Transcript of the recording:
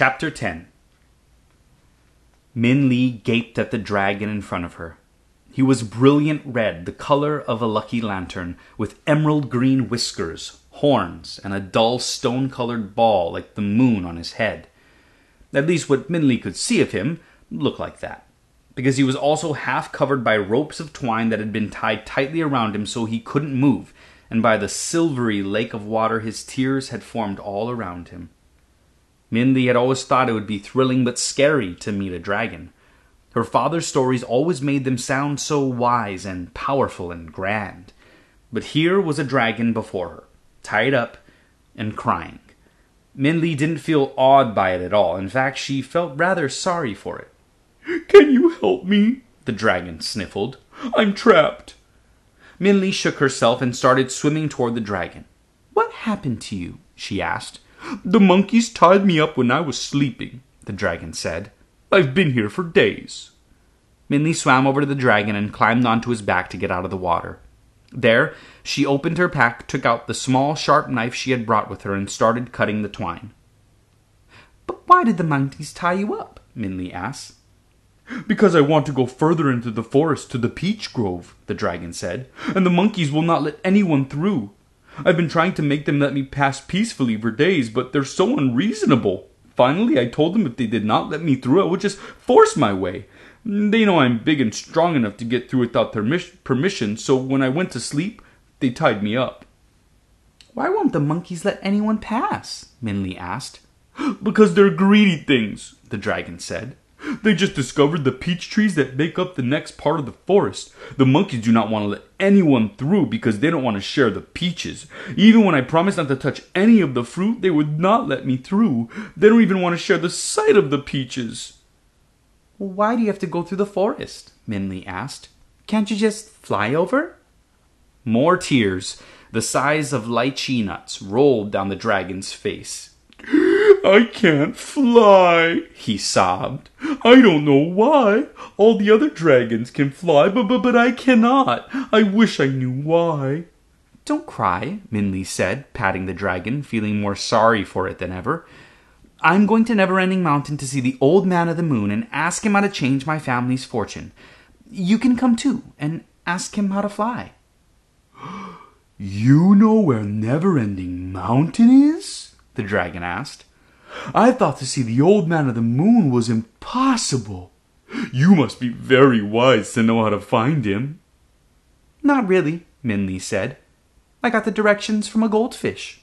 Chapter 10 Minli gaped at the dragon in front of her. He was brilliant red, the color of a lucky lantern, with emerald green whiskers, horns, and a dull stone colored ball like the moon on his head. At least what Minli could see of him looked like that, because he was also half covered by ropes of twine that had been tied tightly around him so he couldn't move, and by the silvery lake of water his tears had formed all around him. Minli had always thought it would be thrilling but scary to meet a dragon. Her father's stories always made them sound so wise and powerful and grand. But here was a dragon before her, tied up and crying. Minli didn't feel awed by it at all. In fact, she felt rather sorry for it. Can you help me? The dragon sniffled. I'm trapped. Minli shook herself and started swimming toward the dragon. What happened to you? she asked. The monkeys tied me up when I was sleeping, the dragon said. I've been here for days. Minli swam over to the dragon and climbed onto his back to get out of the water. There, she opened her pack, took out the small, sharp knife she had brought with her, and started cutting the twine. But why did the monkeys tie you up? Minli asked. Because I want to go further into the forest to the peach grove, the dragon said, and the monkeys will not let anyone through. I've been trying to make them let me pass peacefully for days, but they're so unreasonable. Finally, I told them if they did not let me through, I would just force my way. They know I'm big and strong enough to get through without their permission, so when I went to sleep, they tied me up. Why won't the monkeys let anyone pass? Minli asked. Because they're greedy things, the dragon said. They just discovered the peach trees that make up the next part of the forest. The monkeys do not want to let anyone through because they don't want to share the peaches. Even when I promised not to touch any of the fruit, they would not let me through. They don't even want to share the sight of the peaches. Why do you have to go through the forest? Minli asked. Can't you just fly over? More tears, the size of lychee nuts, rolled down the dragon's face. I can't fly, he sobbed. I don't know why. All the other dragons can fly, but, but, but I cannot. I wish I knew why. Don't cry, Minli said, patting the dragon, feeling more sorry for it than ever. I'm going to Neverending Mountain to see the Old Man of the Moon and ask him how to change my family's fortune. You can come too and ask him how to fly. You know where Neverending Mountain is? the dragon asked. I thought to see the old man of the moon was impossible. You must be very wise to know how to find him. Not really, Minli said. I got the directions from a goldfish.